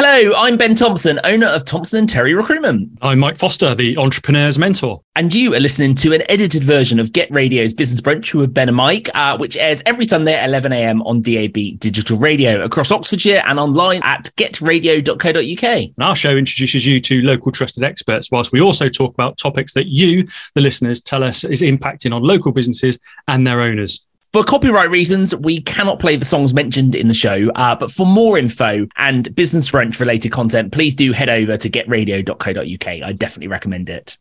Hello, I'm Ben Thompson, owner of Thompson and Terry Recruitment. I'm Mike Foster, the entrepreneur's mentor. And you are listening to an edited version of Get Radio's Business Brunch with Ben and Mike, uh, which airs every Sunday at 11 a.m. on DAB digital radio across Oxfordshire and online at getradio.co.uk. And our show introduces you to local trusted experts, whilst we also talk about topics that you, the listeners, tell us is impacting on local businesses and their owners. For copyright reasons, we cannot play the songs mentioned in the show. Uh, but for more info and business brunch related content, please do head over to getradio.co.uk. I definitely recommend it.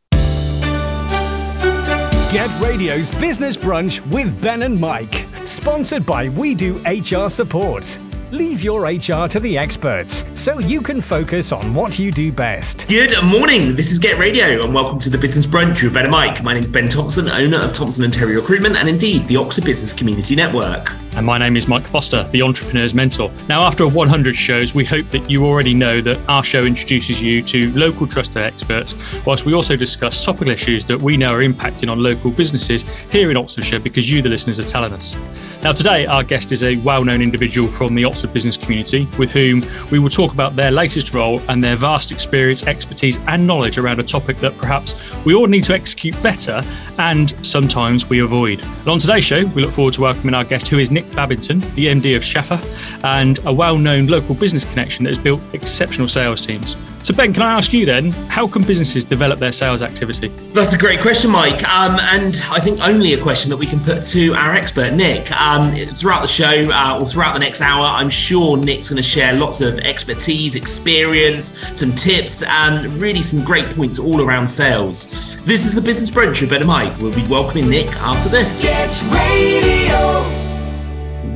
Get Radio's Business Brunch with Ben and Mike, sponsored by We Do HR Support. Leave your HR to the experts so you can focus on what you do best. Good morning. This is Get Radio, and welcome to the Business Brunch with Ben and Mike. My name is Ben Thompson, owner of Thompson and Terry Recruitment, and indeed the Oxford Business Community Network. And my name is Mike Foster, the Entrepreneur's Mentor. Now, after 100 shows, we hope that you already know that our show introduces you to local trusted experts, whilst we also discuss topical issues that we know are impacting on local businesses here in Oxfordshire because you, the listeners, are telling us. Now, today, our guest is a well known individual from the Oxford business community with whom we will talk about their latest role and their vast experience, expertise, and knowledge around a topic that perhaps we all need to execute better and sometimes we avoid. And on today's show, we look forward to welcoming our guest, who is Nick Babington, the MD of Chapar, and a well known local business connection that has built exceptional sales teams. So, Ben, can I ask you then, how can businesses develop their sales activity? That's a great question, Mike. Um, and I think only a question that we can put to our expert, Nick. Um, throughout the show uh, or throughout the next hour, I'm sure Nick's going to share lots of expertise, experience, some tips, and really some great points all around sales. This is the Business Brunch with Ben and Mike. We'll be welcoming Nick after this. Get radio.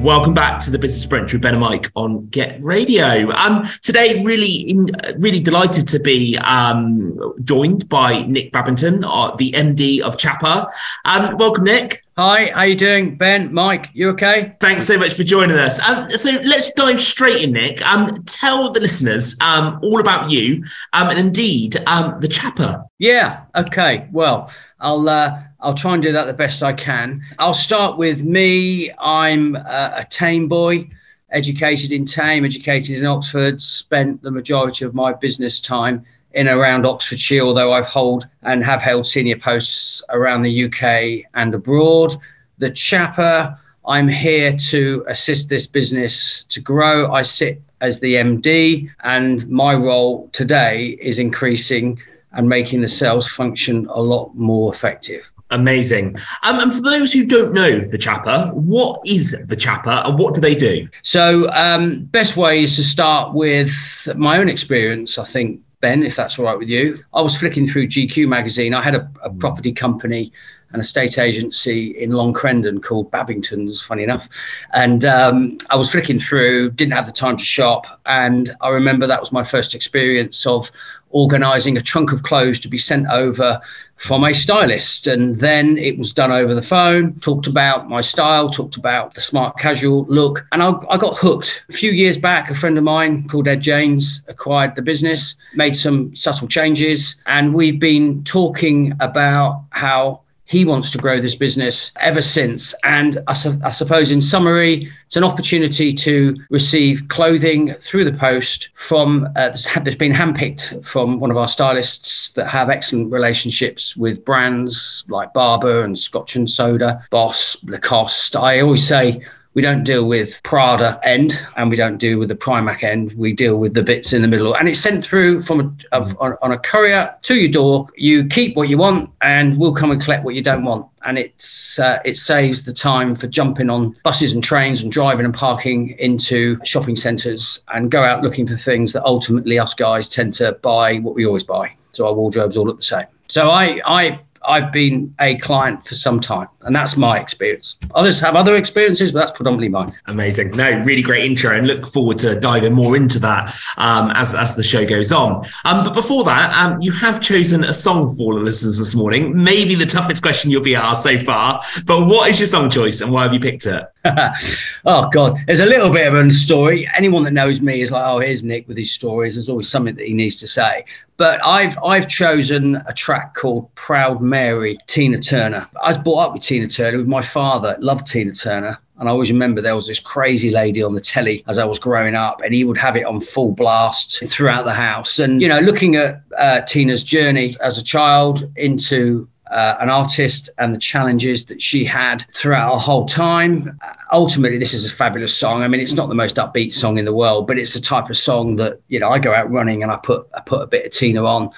Welcome back to the Business Brunch with Ben and Mike on Get Radio. Um, today, really, in, really delighted to be um, joined by Nick Babington, uh, the MD of Chapar. Um, welcome, Nick. Hi, how you doing, Ben? Mike, you okay? Thanks so much for joining us. Um, so let's dive straight in, Nick. Um, tell the listeners um, all about you um, and indeed um, the Chapar. Yeah. Okay. Well, I'll. Uh, I'll try and do that the best I can. I'll start with me. I'm uh, a, a Thame boy, educated in Thame, educated in Oxford, spent the majority of my business time in around Oxfordshire, although I've held and have held senior posts around the UK and abroad. The Chapar, I'm here to assist this business to grow. I sit as the MD, and my role today is increasing and making the sales function a lot more effective. Amazing. Um, and for those who don't know the Chapar, what is the Chapar and what do they do? So, um, best way is to start with my own experience. I think Ben, if that's all right with you. I was flicking through GQ magazine. I had a, a property company an estate agency in Long Crendon called Babington's, funny enough. And um, I was flicking through, didn't have the time to shop. And I remember that was my first experience of organising a trunk of clothes to be sent over from a stylist. And then it was done over the phone, talked about my style, talked about the smart casual look. And I, I got hooked. A few years back, a friend of mine called Ed James acquired the business, made some subtle changes. And we've been talking about how he wants to grow this business ever since. And I, su- I, suppose, in summary, it's an opportunity to receive clothing through the post from uh, that's been handpicked from one of our stylists that have excellent relationships with brands like Barbour and Scotch and Soda, Boss, Lacoste. I always say we don't deal with Prada end and we don't deal with the Primark end. We deal with the bits in the middle. And it's sent through from a, of, on, on, a courier to your door. You keep what you want and we'll come and collect what you don't want. And it's uh, it saves the time for jumping on buses and trains and driving and parking into shopping centres and go out looking for things that ultimately us guys tend to buy what we always buy. So our wardrobes all look the same. So I, I I've been a client for some time, and that's my experience. Others have other experiences, but that's predominantly mine. Amazing. No, really great intro, and look forward to diving more into that um, as, as the show goes on. Um, but before that, um, you have chosen a song for the listeners this morning. Maybe the toughest question you'll be asked so far, but what is your song choice and why have you picked it? oh God, there's a little bit of a story. Anyone that knows me is like, oh, here's Nick with his stories. There's always something that he needs to say. But I've I've chosen a track called "Proud Mary, Tina Turner. I was brought up with Tina Turner with my father, loved Tina Turner. And I always remember there was this crazy lady on the telly as I was growing up, and he would have it on full blast throughout the house. And, you know, looking at uh, Tina's journey as a child into uh, an artist and the challenges that she had throughout her whole time. Uh, ultimately, this is a fabulous song. I mean, it's not the most upbeat song in the world, but it's the type of song that you know I go out running and I put I put a bit of Tina on.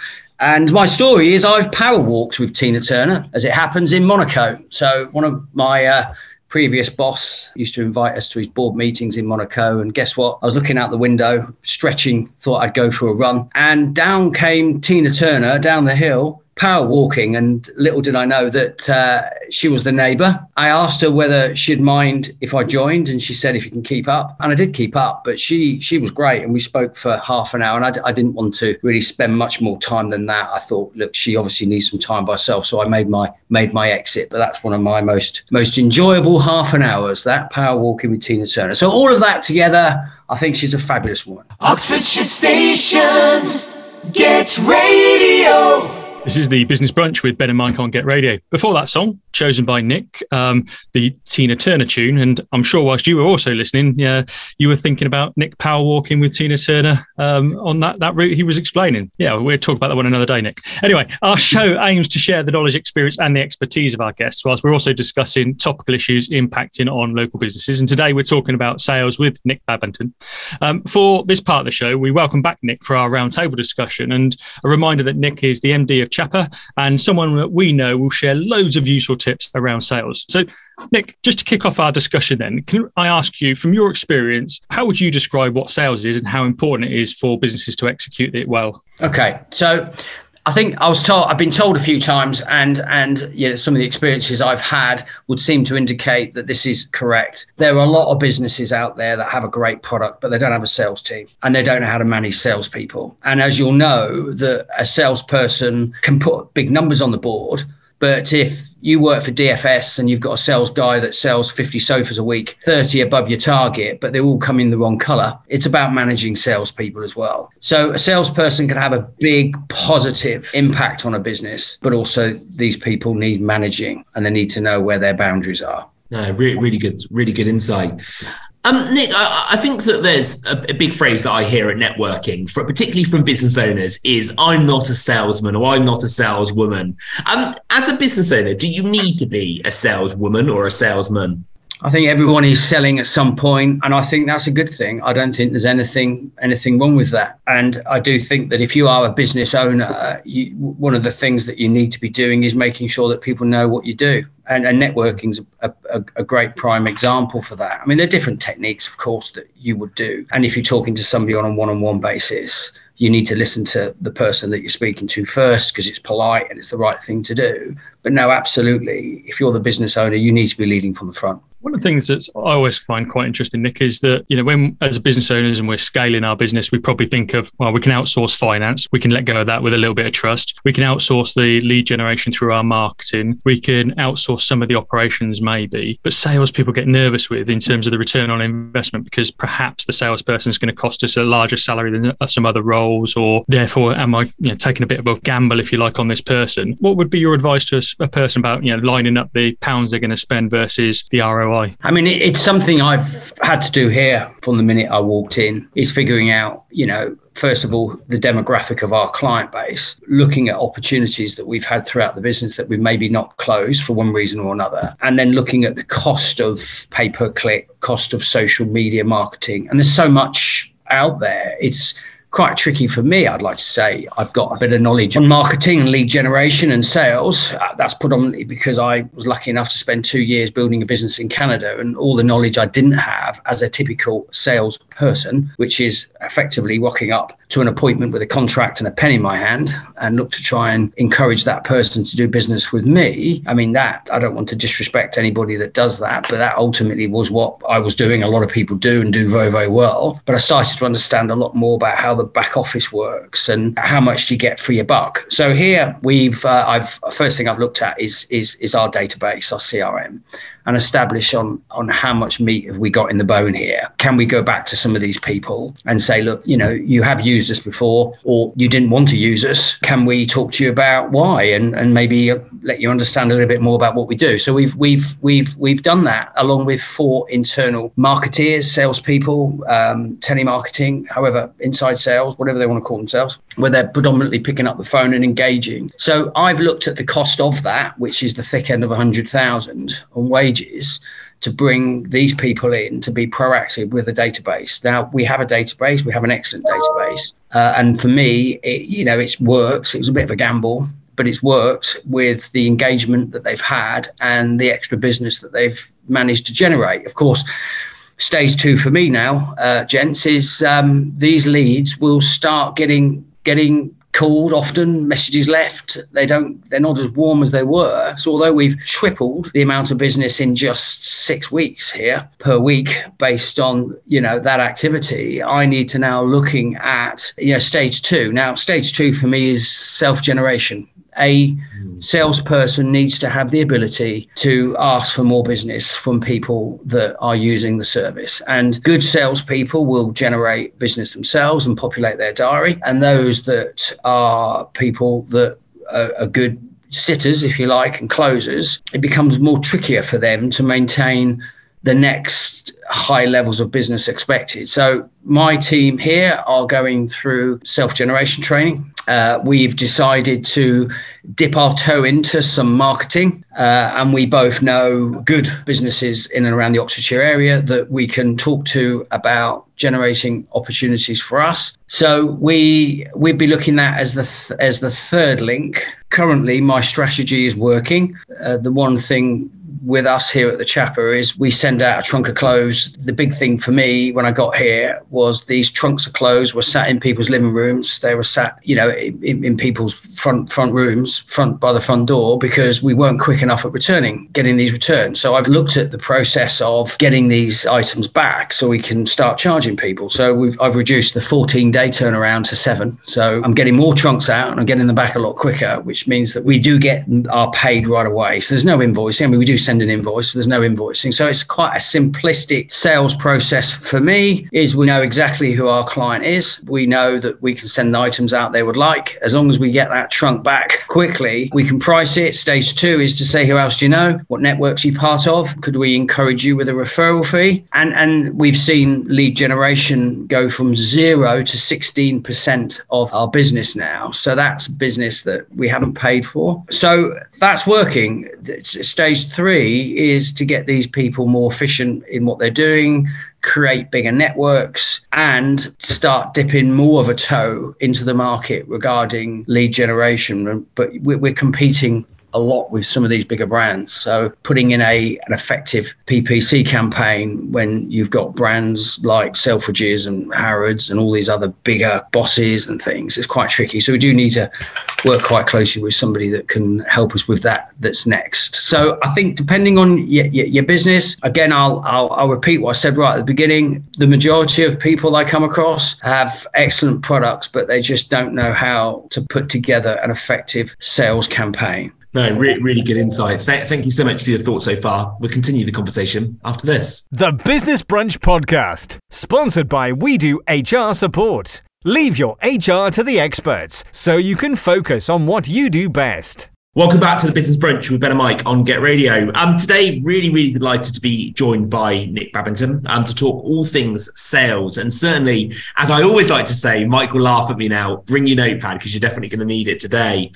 And my story is I've power walked with Tina Turner, as it happens in Monaco. So one of my uh, previous boss used to invite us to his board meetings in Monaco. And guess what? I was looking out the window, stretching, thought I'd go for a run. And down came Tina Turner down the hill power walking, and little did I know that uh, she was the neighbour. I asked her whether she'd mind if I joined, and she said if you can keep up, and I did keep up. But she she was great, and we spoke for half an hour, and I d- I didn't want to really spend much more time than that. I thought, look, she obviously needs some time by herself, so I made my made my exit. But that's one of my most most enjoyable half an hours. That power walking with Tina Turner. So all of that together, I think she's a fabulous woman. Oxfordshire Station, get radio. This is the Business Brunch with Ben and Mike on Get Radio. Before that song, chosen by Nick, um, the Tina Turner tune, and I'm sure whilst you were also listening, yeah, you were thinking about Nick Power walking with Tina Turner um, on that that route he was explaining. Yeah, we'll talk about that one another day, Nick. Anyway, our show aims to share the knowledge, experience, and the expertise of our guests, whilst we're also discussing topical issues impacting on local businesses. And today we're talking about sales with Nick Babington. Um, for this part of the show, we welcome back Nick for our roundtable discussion, and a reminder that Nick is the MD of Chapar and someone that we know will share loads of useful tips around sales. So, Nick, just to kick off our discussion, then, can I ask you, from your experience, how would you describe what sales is and how important it is for businesses to execute it well? Okay, so I think I was told I've been told a few times, and and you know some of the experiences I've had would seem to indicate that this is correct. There are a lot of businesses out there that have a great product, but they don't have a sales team and they don't know how to manage salespeople. And as you'll know, that a salesperson can put big numbers on the board, but if you work for DFS and you've got a sales guy that sells 50 sofas a week, 30 above your target, but they're all coming the wrong color, it's about managing salespeople as well. So a salesperson can have a big positive impact on a business, but also these people need managing and they need to know where their boundaries are. No, really, really good, really good insight. Um, Nick, I, I, think that there's a, a, big phrase that I hear at networking, for, particularly from business owners, is "I'm not a salesman" or "I'm not a saleswoman." Um, as a business owner, do you need to be a saleswoman or a salesman? I think everyone is selling at some point, and I think that's a good thing. I don't think there's anything anything wrong with that. And I do think that if you are a business owner, you, one of the things that you need to be doing is making sure that people know what you do. And, and networking is a, a, a great prime example for that. I mean, there are different techniques, of course, that you would do. And if you're talking to somebody on a one-on-one basis, you need to listen to the person that you're speaking to first because it's polite and it's the right thing to do. But no, absolutely, if you're the business owner, you need to be leading from the front. One of the things that I always find quite interesting, Nick, is that, you know, when as business owners and we're scaling our business, we probably think of, well, we can outsource finance. We can let go of that with a little bit of trust. We can outsource the lead generation through our marketing. We can outsource some of the operations, maybe. But salespeople get nervous with in terms of the return on investment because perhaps the salesperson is going to cost us a larger salary than uh, some other roles, or therefore, am I you know, taking a bit of a gamble, if you like, on this person? What would be your advice to a person about, you know, lining up the pounds they're going to spend versus the ROI? I mean, it's something I've had to do here from the minute I walked in, is figuring out, you know, first of all, the demographic of our client base, looking at opportunities that we've had throughout the business that we've maybe not closed for one reason or another, and then looking at the cost of pay per click, cost of social media marketing. And there's so much out there. It's quite tricky for me, I'd like to say. I've got a bit of knowledge on marketing and lead generation and sales. Uh, that's predominantly because I was lucky enough to spend two years building a business in Canada and all the knowledge I didn't have as a typical sales person, which is effectively rocking up to an appointment with a contract and a pen in my hand and look to try and encourage that person to do business with me. I mean, that I don't want to disrespect anybody that does that, but that ultimately was what I was doing. A lot of people do and do very, very well. But I started to understand a lot more about how the back office works and how much do you get for your buck. So here we've, uh, I've first thing I've looked at is is is our database, our CRM and establish on on how much meat have we got in the bone here. Can we go back to some of these people and say, look, you know, you have used us before, or you didn't want to use us. Can we talk to you about why, and and maybe let you understand a little bit more about what we do? So we've we've we've we've done that along with four internal marketeers, salespeople, um, telemarketing, however, inside sales, whatever they want to call themselves, where they're predominantly picking up the phone and engaging. So I've looked at the cost of that, which is the thick end of 100,000 and on to bring these people in to be proactive with a database. Now we have a database, we have an excellent database, uh, and for me, it, you know, it's works. It was a bit of a gamble, but it's worked with the engagement that they've had and the extra business that they've managed to generate. Of course, stage two for me now, uh, gents, is um, these leads will start getting getting called often messages left. They don't they're not as warm as they were. So although we've tripled the amount of business in just six weeks here per week based on you know that activity i need to now looking at you know stage two. Now stage two for me is self generation a hmm. salesperson needs to have the ability to ask for more business from people that are using the service. And good salespeople will generate business themselves and populate their diary. And those that are people that are, are good sitters, if you like, and closers, it becomes more trickier for them to maintain the next high levels of business expected. So my team here are going through self-generation training. Uh, we've decided to dip our toe into some marketing, uh, and we both know good businesses in and around the Oxfordshire area that we can talk to about generating opportunities for us. So we we'd be looking at as the th- as the third link. Currently, my strategy is working. Uh, the one thing with us here at the Chapar is we send out a trunk of clothes. The big thing for me when I got here was these trunks of clothes were sat in people's living rooms. They were sat, you know, in, in people's front front rooms, front by the front door, because we weren't quick enough at returning, getting these returns. So I've looked at the process of getting these items back so we can start charging people. So we've I've reduced the 14 day turnaround to seven. So I'm getting more trunks out and I'm getting them back a lot quicker, which means that we do get our paid right away. So there's no invoicing. I mean, we do send an invoice. There's no invoicing. So it's quite a simplistic sales process for me is we know exactly who our client is. We know that we can send the items out they would like. As long as we get that trunk back quickly, we can price it. Stage two is to say who else do you know? What networks you part of? Could we encourage you with a referral fee? And and we've seen lead generation go from zero to 16% of our business now. So that's business that we haven't paid for. So that's working. Stage three is to get these people more efficient in what they're doing, create bigger networks, and start dipping more of a toe into the market regarding lead generation. But we're competing a lot with some of these bigger brands. So putting in a an effective PPC campaign when you've got brands like Selfridges and Harrods and all these other bigger bosses and things is quite tricky. So we do need to work quite closely with somebody that can help us with that. That's next. So I think depending on your, your, your business, again, I'll, I'll I'll repeat what I said right at the beginning. The majority of people I come across have excellent products, but they just don't know how to put together an effective sales campaign. No, re- really good insight. Th- thank you so much for your thoughts so far. We'll continue the conversation after this. The Business Brunch Podcast, sponsored by We Do HR Support. Leave your HR to the experts so you can focus on what you do best. Welcome back to the Business Brunch with Ben and Mike on Get Radio. Um, today, really, really delighted to be joined by Nick Babington um, to talk all things sales. And certainly, as I always like to say, Mike will laugh at me now. Bring your notepad because you're definitely going to need it today.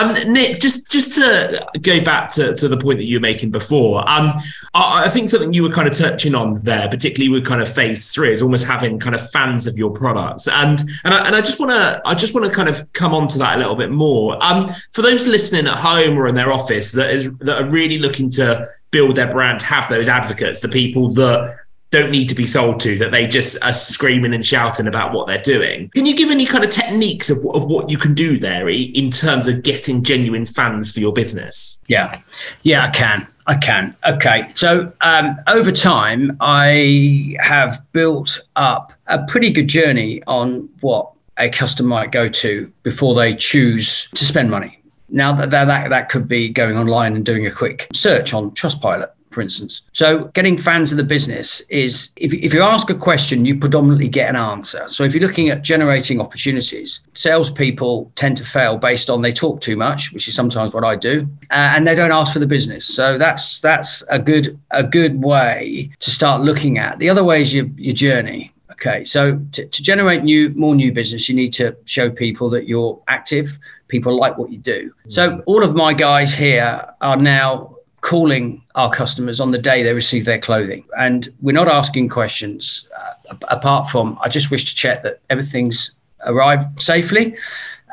Um, Nick, just just to go back to, to the point that you were making before, um, I, I think something you were kind of touching on there, particularly with kind of phase three, is almost having kind of fans of your products. And and I, and I just want to I just want to kind of come on to that a little bit more. Um, for those listening at home or in their office that is that are really looking to build their brand, have those advocates, the people that don't need to be sold to, that they just are screaming and shouting about what they're doing. Can you give any kind of techniques of, of what you can do there in terms of getting genuine fans for your business? Yeah, yeah, I can. I can. Okay. So um, over time, I have built up a pretty good journey on what a customer might go to before they choose to spend money. Now that, that that could be going online and doing a quick search on Trustpilot. For instance. So getting fans of the business is if, if you ask a question, you predominantly get an answer. So if you're looking at generating opportunities, salespeople tend to fail based on they talk too much, which is sometimes what I do, uh, and they don't ask for the business. So that's that's a good a good way to start looking at. The other way is your your journey. Okay, so to, to generate new, more new business, you need to show people that you're active. People like what you do. So all of my guys here are now calling our customers on the day they receive their clothing, and we're not asking questions. Uh, apart from, I just wish to check that everything's arrived safely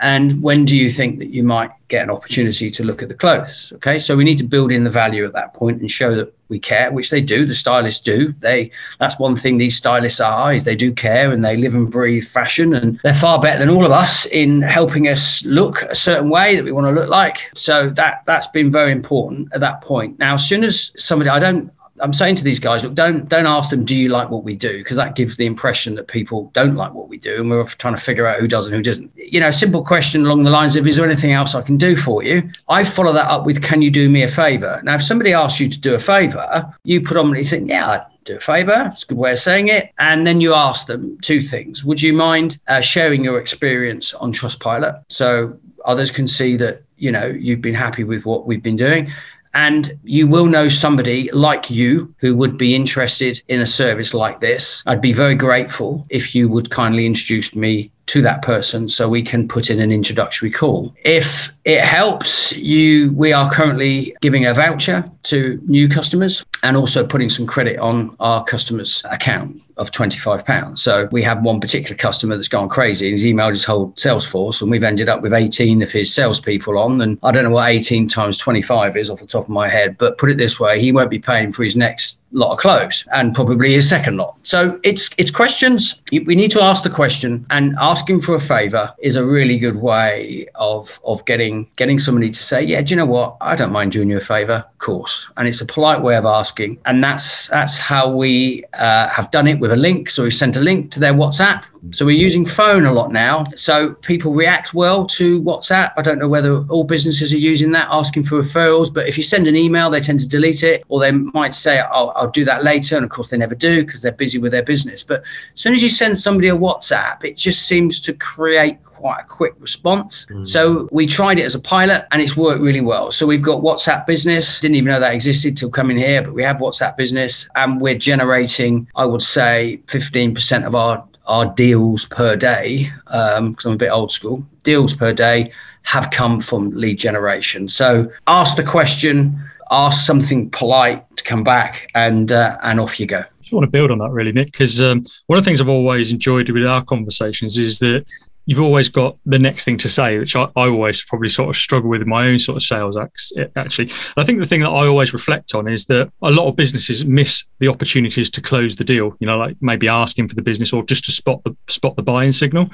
and when do you think that you might get an opportunity to look at the clothes? Okay so we need to build in the value at that point and show that we care which they do the stylists do. They that's one thing these stylists are is they do care and they live and breathe fashion and they're far better than all of us in helping us look a certain way that we want to look like. So that that's been very important at that point. Now as soon as somebody i don't I'm saying to these guys, look, don't don't ask them, do you like what we do? Because that gives the impression that people don't like what we do, and we're trying to figure out who does and who doesn't. You know, a simple question along the lines of, is there anything else I can do for you? I follow that up with, can you do me a favor? Now, if somebody asks you to do a favor, you predominantly think, yeah, do a favor. It's a good way of saying it. And then you ask them two things. Would you mind uh, sharing your experience on Trustpilot so others can see that you know you've been happy with what we've been doing? And you will know somebody like you who would be interested in a service like this. I'd be very grateful if you would kindly introduce me to that person so we can put in an introductory call. If it helps you, we are currently giving a voucher to new customers and also putting some credit on our customers' account of £25. So we have one particular customer that's gone crazy. And he's emailed his whole Salesforce, and we've ended up with 18 of his salespeople on. And I don't know what 18 times 25 is off the top of my head, but put it this way, he won't be paying for his next lot of clothes and probably his second lot. So it's it's questions. We need to ask the question, and asking for a favor is a really good way of of getting getting somebody to say, yeah, do you know what? I don't mind doing you a favor, of course. And it's a polite way of asking, and that's that's how we uh, have done it with a link. So we sent a link to their WhatsApp so we're using phone a lot now. So people react well to WhatsApp. I don't know whether all businesses are using that, asking for referrals. But if you send an email, they tend to delete it, or they might say, "I'll, I'll do that later," and of course they never do because they're busy with their business. But as soon as you send somebody a WhatsApp, it just seems to create quite a quick response. Mm. So we tried it as a pilot and it's worked really well. So we've got WhatsApp business. Didn't even know that existed till coming here, but we have WhatsApp business and we're generating, I would say, 15% of our our deals per day, because um, I'm a bit old school, deals per day have come from lead generation. So ask the question, ask something polite to come back, and uh, and off you go. I just want to build on that really, Nick, because um, one of the things I've always enjoyed with our conversations is that you've always got the next thing to say, which I, I, always probably sort of struggle with my own sort of sales acts, eh, actually. I think the thing that I always reflect on is that a lot of businesses miss the opportunities to close the deal, you know, like maybe asking for the business or just to spot the spot the buying signal.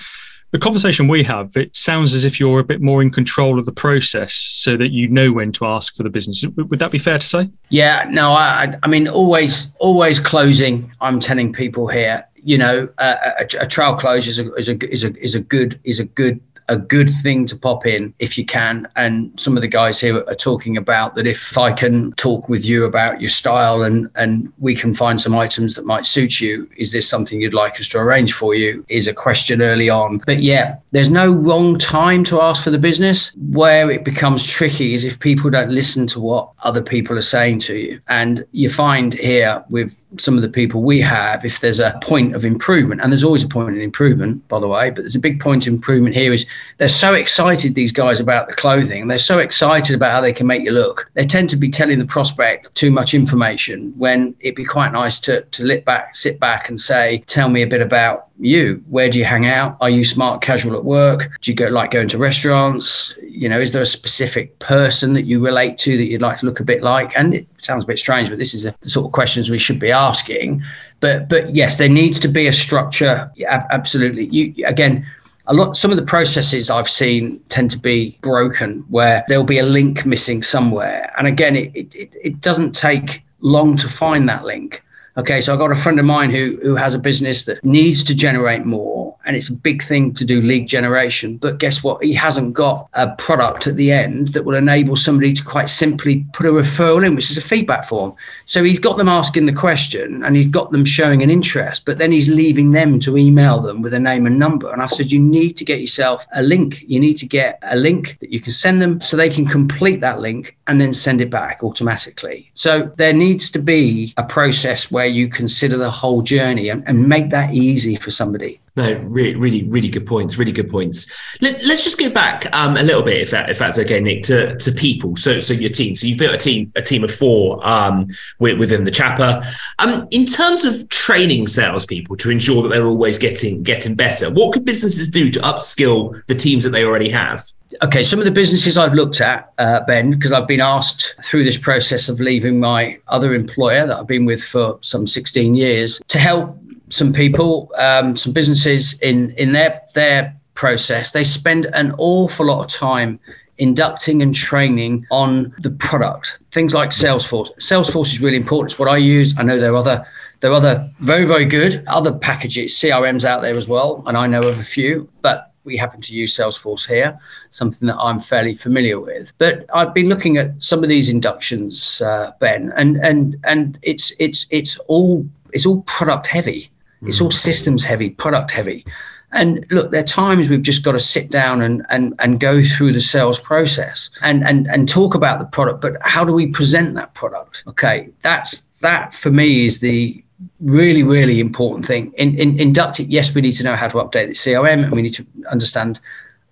The conversation we have, it sounds as if you're a bit more in control of the process so that you know when to ask for the business. Would that be fair to say? Yeah, no, I, I mean, always, always closing. I'm telling people here, you know, a, a, a trial close is a, is a is a is a good is a good a good thing to pop in if you can. And some of the guys here are talking about that if I can talk with you about your style and and we can find some items that might suit you, is this something you'd like us to arrange for you? Is a question early on. But yeah, there's no wrong time to ask for the business. Where it becomes tricky is if people don't listen to what other people are saying to you. And you find here with some of the people we have, if there's a point of improvement, and there's always a point of improvement, by the way, but there's a big point of improvement here is they're so excited, these guys, about the clothing. They're so excited about how they can make you look. They tend to be telling the prospect too much information when it'd be quite nice to, to lit back, sit back and say, tell me a bit about you. Where do you hang out? Are you smart casual at work? Do you go like going to restaurants? You know, is there a specific person that you relate to that you'd like to look a bit like? And it sounds a bit strange, but this is a, the sort of questions we should be asking. But but yes, there needs to be a structure. Yeah, absolutely. You again a lot some of the processes i've seen tend to be broken where there'll be a link missing somewhere and again it, it, it doesn't take long to find that link Okay, so I've got a friend of mine who who has a business that needs to generate more, and it's a big thing to do lead generation. But guess what? He hasn't got a product at the end that will enable somebody to quite simply put a referral in, which is a feedback form. So he's got them asking the question and he's got them showing an interest, but then he's leaving them to email them with a name and number. And I said, you need to get yourself a link. You need to get a link that you can send them so they can complete that link and then send it back automatically. So there needs to be a process where you consider the whole journey and, and make that easy for somebody. No, really, really, really good points. Really good points. Let, us just go back um, a little bit, if that, if that's okay, Nick, to, to people. So, so your team. So you've built a team, a team of four um, within the Chapar. Um, in terms of training salespeople to ensure that they're always getting getting better, what could businesses do to upskill the teams that they already have? Okay, some of the businesses I've looked at, uh, Ben, because I've been asked through this process of leaving my other employer that I've been with for some 16 years to help some people, um, some businesses in in their their process. They spend an awful lot of time inducting and training on the product. Things like Salesforce. Salesforce is really important. It's what I use. I know there are other there are other very very good other packages, CRMs out there as well, and I know of a few, but we happen to use Salesforce here, something that I'm fairly familiar with. But I've been looking at some of these inductions, uh, Ben, and and and it's it's it's all it's all product heavy. It's all systems heavy, product heavy. And look, there are times we've just got to sit down and, and, and go through the sales process and, and, and talk about the product, but how do we present that product? Okay, that's that for me is the really, really important thing. In, in yes, we need to know how to update the CRM and we need to understand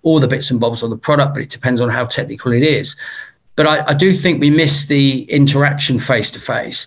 all the bits and bobs of the product, but it depends on how technical it is. But I, I do think we miss the interaction face to face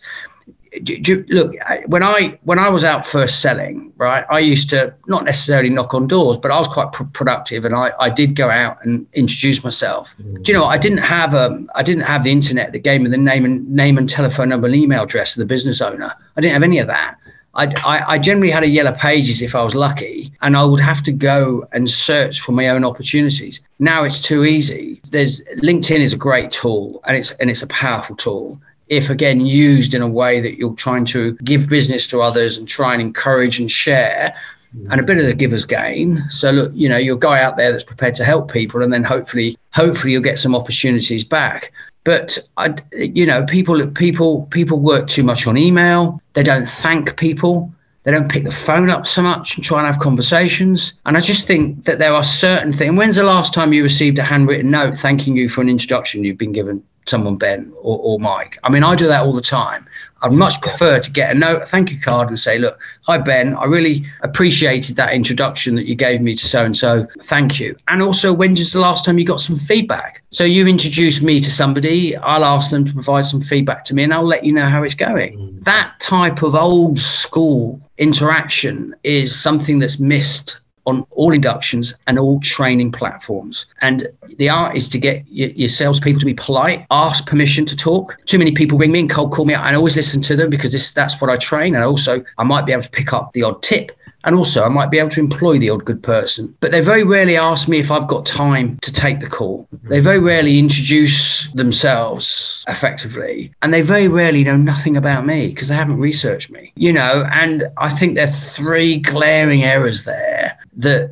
do, do, look when i when i was out first selling right i used to not necessarily knock on doors but i was quite pr- productive and I, I did go out and introduce myself mm. do you know i didn't have um i didn't have the internet that gave me the name and name and telephone number and email address of the business owner i didn't have any of that I, I, I generally had a yellow pages if I was lucky, and I would have to go and search for my own opportunities. Now it's too easy. There's LinkedIn is a great tool, and it's and it's a powerful tool if again used in a way that you're trying to give business to others and try and encourage and share mm. and a bit of the giver's gain. So look, you know, you're guy out there that's prepared to help people, and then hopefully, hopefully, you'll get some opportunities back. But I, you know, people, people, people work too much on email. They don't thank people. They don't pick the phone up so much and try and have conversations. And I just think that there are certain things. When's the last time you received a handwritten note thanking you for an introduction you've been given? Someone Ben or, or Mike. I mean, I do that all the time. I'd much prefer to get a note, a thank you card, and say, "Look, hi Ben, I really appreciated that introduction that you gave me to so and so. Thank you." And also, when was the last time you got some feedback? So you introduce me to somebody, I'll ask them to provide some feedback to me, and I'll let you know how it's going. Mm. That type of old school interaction is something that's missed on all inductions and all training platforms. And the art is to get your, your salespeople to be polite, ask permission to talk. Too many people ring me and cold call me, out, and I always listen to them because this, that's what I train. And also, I might be able to pick up the odd tip and also, I might be able to employ the odd good person. But they very rarely ask me if I've got time to take the call. Mm-hmm. They very rarely introduce themselves effectively. And they very rarely know nothing about me because they haven't researched me, you know. And I think there are three glaring errors there that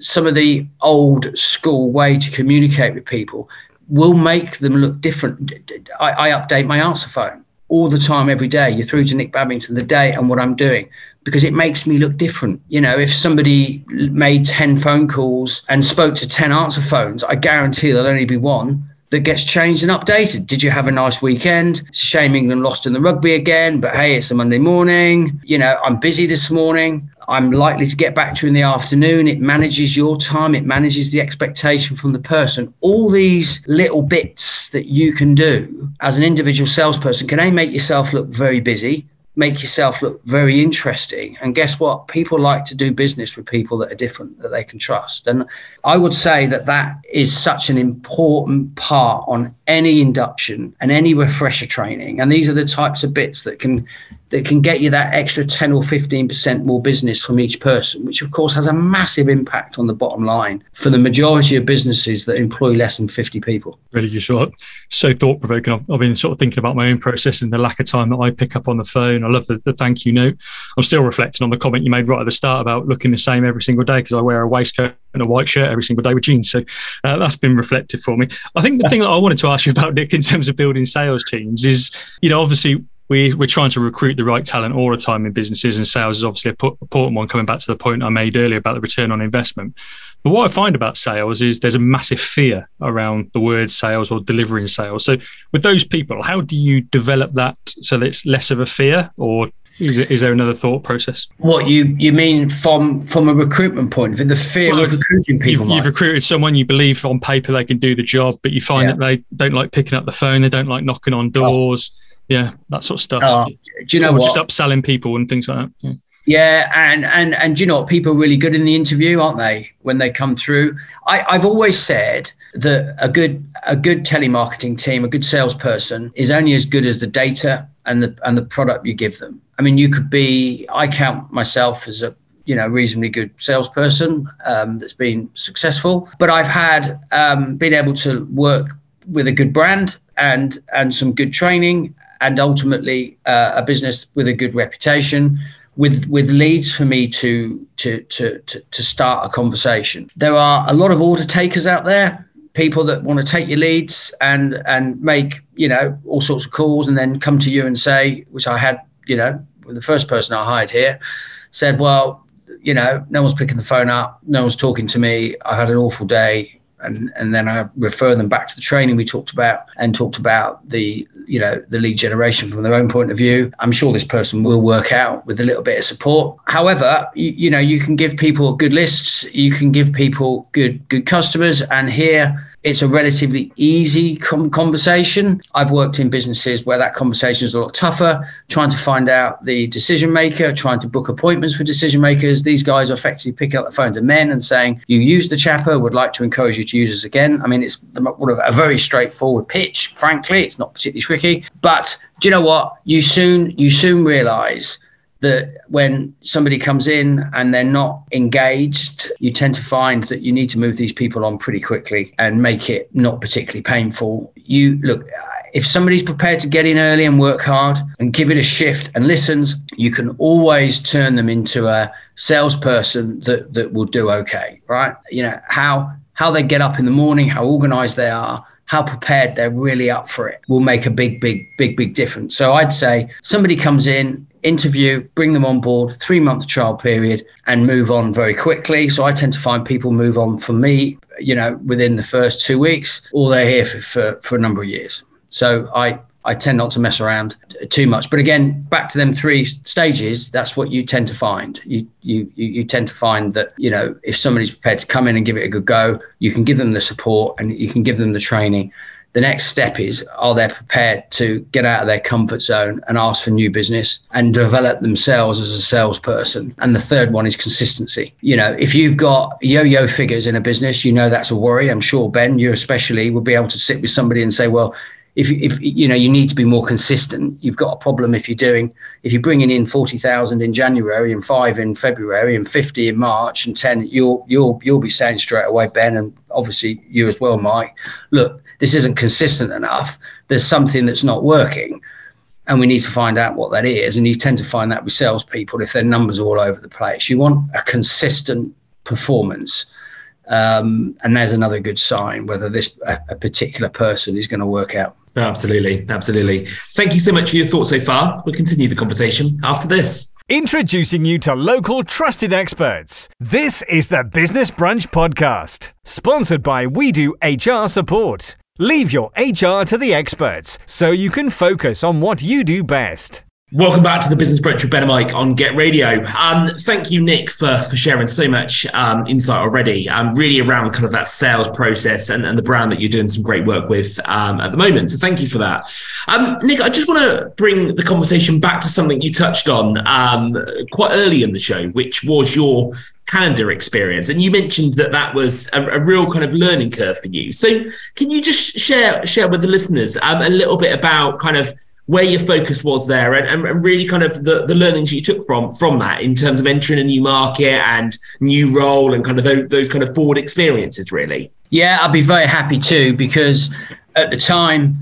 some of the old school way to communicate with people will make them look different. I, I update my answer phone all the time, every day. You're through to Nick Babington, the day and what I'm doing because it makes me look different. You know, if somebody made 10 phone calls and spoke to 10 answer phones, I guarantee there'll only be one that gets changed and updated. Did you have a nice weekend? It's a shame England lost in the rugby again, but hey, it's a Monday morning. You know, I'm busy this morning. I'm likely to get back to in the afternoon. It manages your time, it manages the expectation from the person. All these little bits that you can do as an individual salesperson can A, make yourself look very busy, make yourself look very interesting. And guess what? People like to do business with people that are different, that they can trust. And I would say that that is such an important part on any induction and any refresher training. And these are the types of bits that can that can get you that extra 10 or 15% more business from each person, which of course has a massive impact on the bottom line for the majority of businesses that employ less than 50 people. Really useful. So thought provoking. I've been sort of thinking about my own process and the lack of time that I pick up on the phone I love the, the thank you note. I'm still reflecting on the comment you made right at the start about looking the same every single day because I wear a waistcoat and a white shirt every single day with jeans. So uh, that's been reflective for me. I think the thing that I wanted to ask you about, Nick, in terms of building sales teams is, you know, obviously we, we're trying to recruit the right talent all the time in businesses, and sales is obviously a important one. Coming back to the point I made earlier about the return on investment, but what I find about sales is there's a massive fear around the word sales or delivering sales. So with those people, how do you develop that so that it's less of a fear, or is, it, is there another thought process? What you you mean from from a recruitment point of view, the fear well, of recruiting people? You've, you've, recruited someone you believe on paper they can do the job, but you find yeah. that they don't like picking up the phone, they don't like knocking on doors. Oh yeah, that sort of stuff. Uh, do you know or what? Just upselling people and things like that. Yeah. Yeah, and and and you know? People are really good in the interview, aren't they? When they come through, I, I've always said that a good a good telemarketing team, a good salesperson, is only as good as the data and the and the product you give them. I mean, you could be. I count myself as a you know reasonably good salesperson um, that's been successful, but I've had um, been able to work with a good brand and and some good training and ultimately uh, a business with a good reputation with with leads for me to, to to to to start a conversation. There are a lot of order takers out there, people that want to take your leads and and make you know all sorts of calls and then come to you and say, which I had you know the first person I hired here said, well, you know, no one's picking the phone up, no one's talking to me. I had an awful day and and then I refer them back to the training we talked about and talked about the you know the lead generation from their own point of view. I'm sure this person will work out with a little bit of support. However, you, you know you can give people good lists, you can give people good good customers, and here it's a relatively easy com- conversation. I've worked in businesses where that conversation is a lot tougher, trying to find out the decision maker, trying to book appointments for decision makers. These guys are effectively picking up the phone to men and saying, You use the Chapar, would like to encourage you to use us again. I mean, it's a very straightforward pitch, frankly. It's not particularly tricky. But do you know what? You soon you soon realize that when somebody comes in and they're not engaged, you tend to find that you need to move these people on pretty quickly and make it not particularly painful. You look, if somebody's prepared to get in early and work hard and give it a shift and listens, you can always turn them into a salesperson that that will do okay, right? You know how how they get up in the morning, how organized they are, how prepared they're really up for it will make a big, big, big, big difference. So I'd say somebody comes in, interview, bring them on board, three month trial period, and move on very quickly. So I tend to find people move on for me, you know, within the first two weeks, or they're here for, for, for a number of years. So I, I tend not to mess around too much. But again, back to them three stages, that's what you tend to find. You, you, you tend to find that, you know, if somebody's prepared to come in and give it a good go, you can give them the support and you can give them the training. The next step is are they prepared to get out of their comfort zone and ask for new business and develop themselves as a salesperson? And the third one is consistency. You know, if you've got yo yo figures in a business, you know that's a worry. I'm sure, Ben, you especially would be able to sit with somebody and say, well, if if you know you need to be more consistent you've got a problem if you're doing if you're bringing in 40,000 in January and 5 in February and 50 in March and 10 you'll you'll you'll be saying straight away Ben and obviously you as well Mike look this isn't consistent enough there's something that's not working and we need to find out what that is and you tend to find that with salespeople if their numbers are all over the place you want a consistent performance um, and there's another good sign whether this a, a particular person is going to work out Absolutely. Absolutely. Thank you so much for your thoughts so far. We'll continue the conversation after this. Introducing you to local trusted experts. This is the Business Brunch Podcast, sponsored by We Do HR Support. Leave your HR to the experts so you can focus on what you do best. Welcome back to the Business Brunch with Ben and Mike on Get Radio. Um, thank you, Nick, for, for sharing so much um, insight already, um, really around kind of that sales process and, and the brand that you're doing some great work with um, at the moment. So thank you for that. Um, Nick, I just want to bring the conversation back to something you touched on um, quite early in the show, which was your Canada experience. And you mentioned that that was a, a real kind of learning curve for you. So can you just share, share with the listeners a little bit about kind of where your focus was there and, and, really kind of the, the learnings you took from from that in terms of entering a new market and new role and kind of those, those kind of board experiences really yeah i'd be very happy to because at the time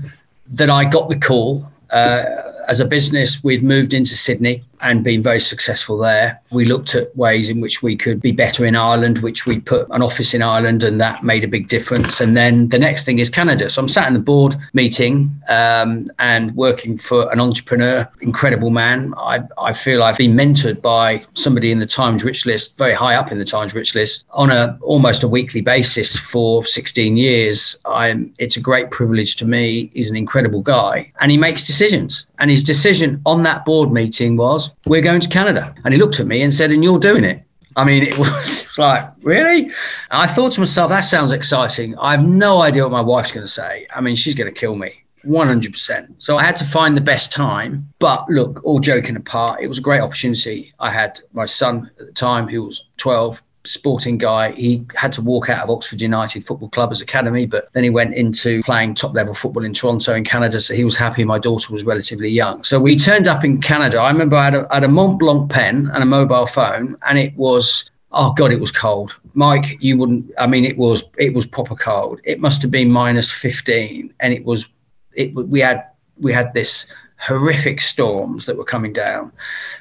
that i got the call uh, as a business, we'd moved into Sydney and been very successful there. We looked at ways in which we could be better in Ireland, which we put an office in Ireland, and that made a big difference. And then the next thing is Canada. So I'm sat in the board meeting um, and working for an entrepreneur, incredible man. I, I feel I've been mentored by somebody in the Times Rich list, very high up in the Times Rich list, on a almost a weekly basis for 16 years. I'm, it's a great privilege to me. He's an incredible guy, and he makes decisions. And his decision on that board meeting was, "We're going to Canada." And he looked at me and said, "And you're doing it." I mean, it was like, really? I thought to myself, that sounds exciting. I have no idea what my wife's going to say. I mean, she's going to kill me. 100%. So I had to find the best time. But look, all joking apart, it was a great opportunity. I had my son at the time, who was 12, sporting guy. He had to walk out of Oxford United Football Club as academy, but then he went into playing top level football in Toronto in Canada. So he was happy my daughter was relatively young. So we turned up in Canada. I remember I had a, I had a Mont Blanc pen and a mobile phone, and it was oh god it was cold mike you wouldn't i mean it was it was proper cold it must have been minus 15 and it was it we had we had this horrific storms that were coming down,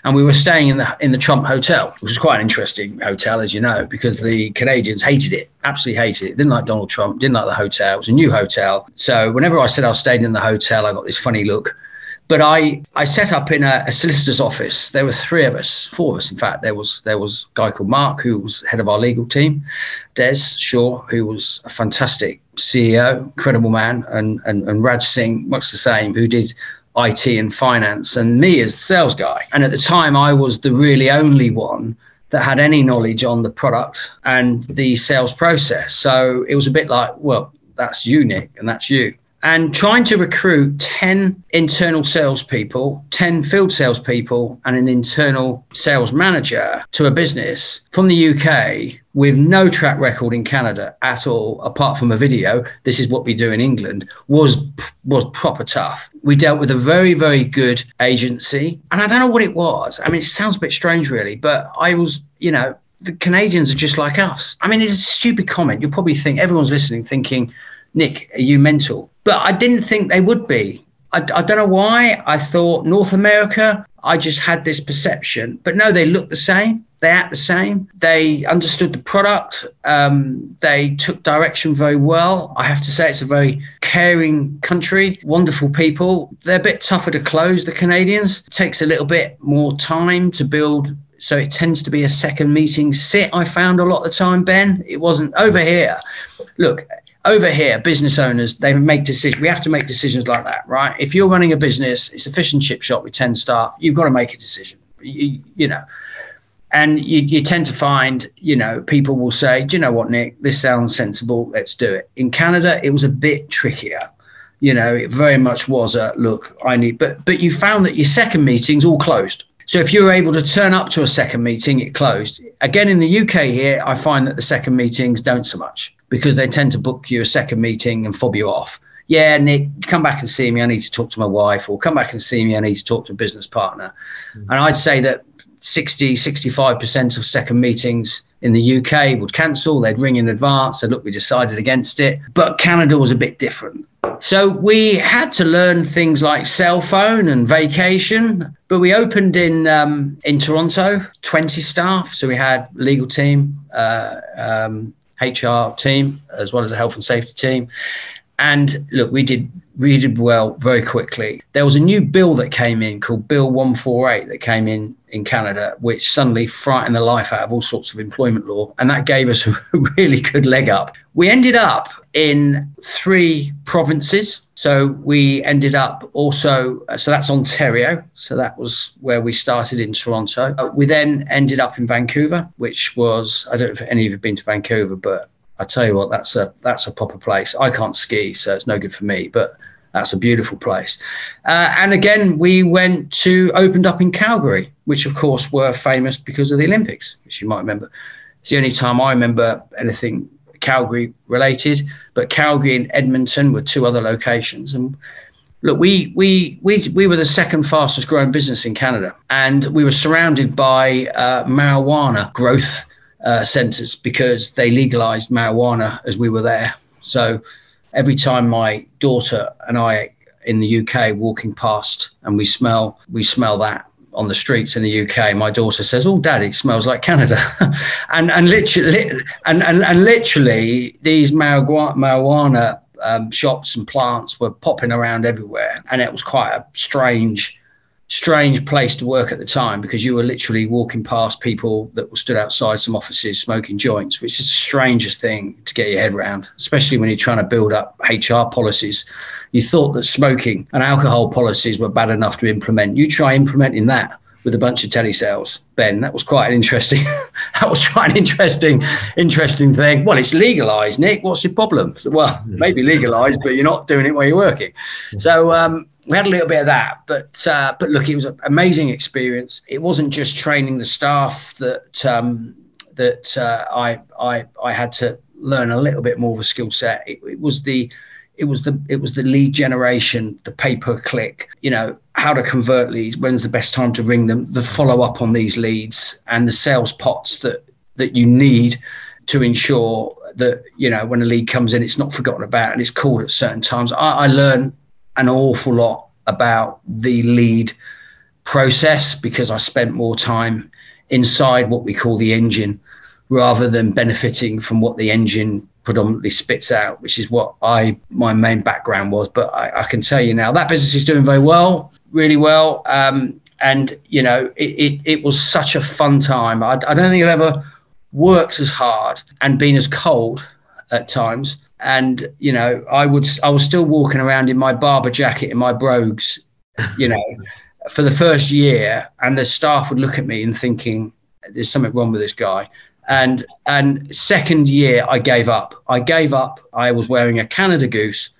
and we were staying in the in the Trump Hotel, which was quite an interesting hotel, as you know, because the Canadians hated it, absolutely hated it. Didn't like Donald Trump, didn't like the hotel. It was a new hotel, so whenever I said I stayed in the hotel, I got this funny look. But I, I set up in a, a, solicitor's office. There were three of us, four of us, in fact. There was there was a guy called Mark, who was head of our legal team, Des Shaw, who was a fantastic CEO, incredible man, and, and, and Raj Singh, much the same, who did IT and finance, and me as the sales guy. And at the time, I was the really only one that had any knowledge on the product and the sales process. So it was a bit like, well, that's you, Nick, and that's you and trying to recruit 10 internal salespeople, 10 field salespeople, and an internal sales manager to a business from the UK with no track record in Canada at all, apart from a video. This is what we do in England. Was was proper tough. We dealt with a very very good agency, and I don't know what it was. I mean, it sounds a bit strange, really, but I was, you know, the Canadians are just like us. I mean, it's a stupid comment. You'll probably think everyone's listening, thinking Nick, are you mental? But I didn't think they would be. I, I don't know why. I thought North America, I just had this perception. But no, they look the same. They act the same. They understood the product. Um, they took direction very well. I have to say, it's a very caring country, wonderful people. They're a bit tougher to close, the Canadians. It takes a little bit more time to build so it tends to be a second meeting sit i found a lot of the time ben it wasn't over here look over here, business owners, they make decisions. We have to make decisions like that, right? If you're running a business, it's a fish and chip shop with 10 staff, you've got to make a decision, you, you know. And you, you tend to find, you know, people will say, do you know what, Nick, this sounds sensible, let's do it. In Canada, it was a bit trickier. You know, it very much was a look, I need, but but you found that your second meeting's all closed. So if you were able to turn up to a second meeting, it closed. Again, in the UK here, I find that the second meetings don't so much because they tend to book you a second meeting and fob you off. Yeah, Nick, come back and see me. I need to talk to my wife, or come back and see me. I need to talk to a business partner. Mm-hmm. And I'd say that 60, 65% of second meetings in the UK would cancel. They'd ring in advance. They'd look, we decided against it. But Canada was a bit different. So we had to learn things like cell phone and vacation. But we opened in um, in Toronto, 20 staff. So we had legal team, uh, um, HR team, as well as a health and safety team. And look, we did we did well very quickly. There was a new bill that came in called Bill 148 that came in in Canada, which suddenly frightened the life out of all sorts of employment law. And that gave us a really good leg up. We ended up in three provinces. So we ended up also, so that's Ontario. So that was where we started in Toronto. Uh, we then ended up in Vancouver, which was, I don't know if any of you have been to Vancouver, but I tell you what, that's a that's a proper place. I can't ski, so it's no good for me, but that's a beautiful place. Uh, and again, we went to opened up in Calgary, which of course were famous because of the Olympics, which you might remember. It's the only time I remember anything Calgary related. But Calgary and Edmonton were two other locations, and look, we we we we were the second fastest growing business in Canada, and we were surrounded by uh, marijuana growth uh, centres because they legalized marijuana as we were there. So every time my daughter and I in the UK walking past and we smell we smell that on the streets in the UK, my daughter says, "Oh, Dad, it smells like Canada," and and literally and, and and literally these marijuana, um, shops and plants were popping around everywhere, and it was quite a strange strange place to work at the time because you were literally walking past people that were stood outside some offices smoking joints, which is the strangest thing to get your head around, especially when you're trying to build up HR policies. You thought that smoking and alcohol policies were bad enough to implement. You try implementing that with a bunch of telesales, Ben. That was quite an interesting. that was quite an interesting, interesting thing. Well, it's legalised, Nick. What's your problem? Well, maybe legalised, but you're not doing it where you're working. So um, we had a little bit of that, but uh, but look, it was an amazing experience. It wasn't just training the staff that um, that uh, I I I had to learn a little bit more of a skill set. It, it was the it was the it was the lead generation, the pay per click, you know, how to convert leads, when's the best time to ring them, the follow up on these leads, and the sales pots that that you need to ensure that you know when a lead comes in, it's not forgotten about and it's called at certain times. I, I learned an awful lot about the lead process because I spent more time inside what we call the engine rather than benefiting from what the engine predominantly spits out, which is what I my main background was. But I, I can tell you now that business is doing very well, really well. Um, and you know, it, it, it was such a fun time. I, I don't think I've ever worked as hard and been as cold at times and you know i would i was still walking around in my Barbour jacket and my brogues you know for the first year. And the staff would look at me and thinking there's something wrong with this guy. And and second year i gave up. I gave up. I was wearing a canada goose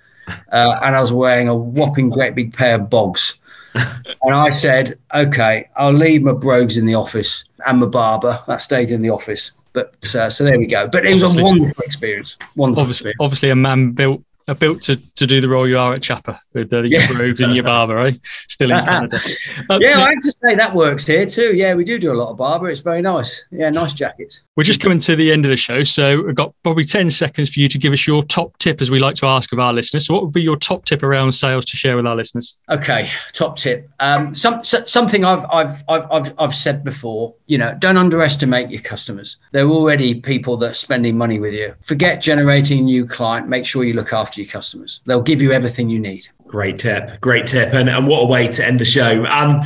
uh, and i was wearing a whopping great big pair of bogs. And i said okay i'll leave my brogues in the office and my Barbour. That stayed in the office but uh, so there we go. But it was obviously, a wonderful experience. Wonderful obviously, experience. obviously, a man built uh, built to, to do the role you are at Chapar with uh, your robes and your Barbour, right? Still in Canada. Uh, yeah, I have to say that works here too. Yeah, we do do a lot of Barbour. It's very nice. Yeah, nice jackets. We're just coming to the end of the show, so we've got probably ten seconds for you to give us your top tip, as we like to ask of our listeners. So, what would be your top tip around sales to share with our listeners? Okay, top tip. Um, some something I've I've I've I've, I've said before. You know, don't underestimate your customers. They're already people that are spending money with you. Forget generating new client. Make sure you look after your customers. They'll give you everything you need. Great tip. Great tip. And, and what a way to end the show. Um,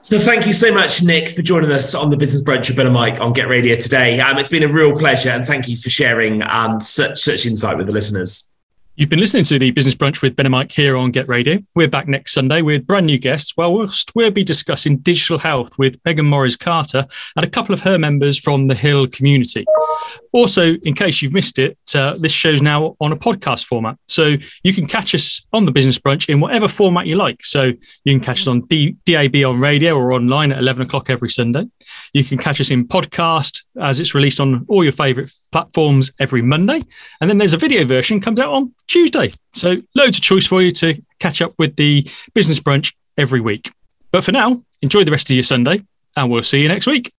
so thank you so much, Nick, for joining us on the Business Brunch with Ben and Mike on Get Radio today. Um, it's been a real pleasure, and thank you for sharing um, such such insight with the listeners. You've been listening to the Business Brunch with Ben and Mike here on Get Radio. We're back next Sunday with brand new guests. Well, whilst we'll be discussing digital health with Megan Morris Carter and a couple of her members from the Hill community. Also, in case you've missed it, uh, this show's now on a podcast format. So you can catch us on the Business Brunch in whatever format you like. So you can catch us on D- DAB on radio or online at 11 o'clock every Sunday. You can catch us in podcast as it's released on all your favorite platforms every Monday. And then there's a video version comes out on Tuesday. So loads of choice for you to catch up with the business brunch every week. But for now, enjoy the rest of your Sunday and we'll see you next week.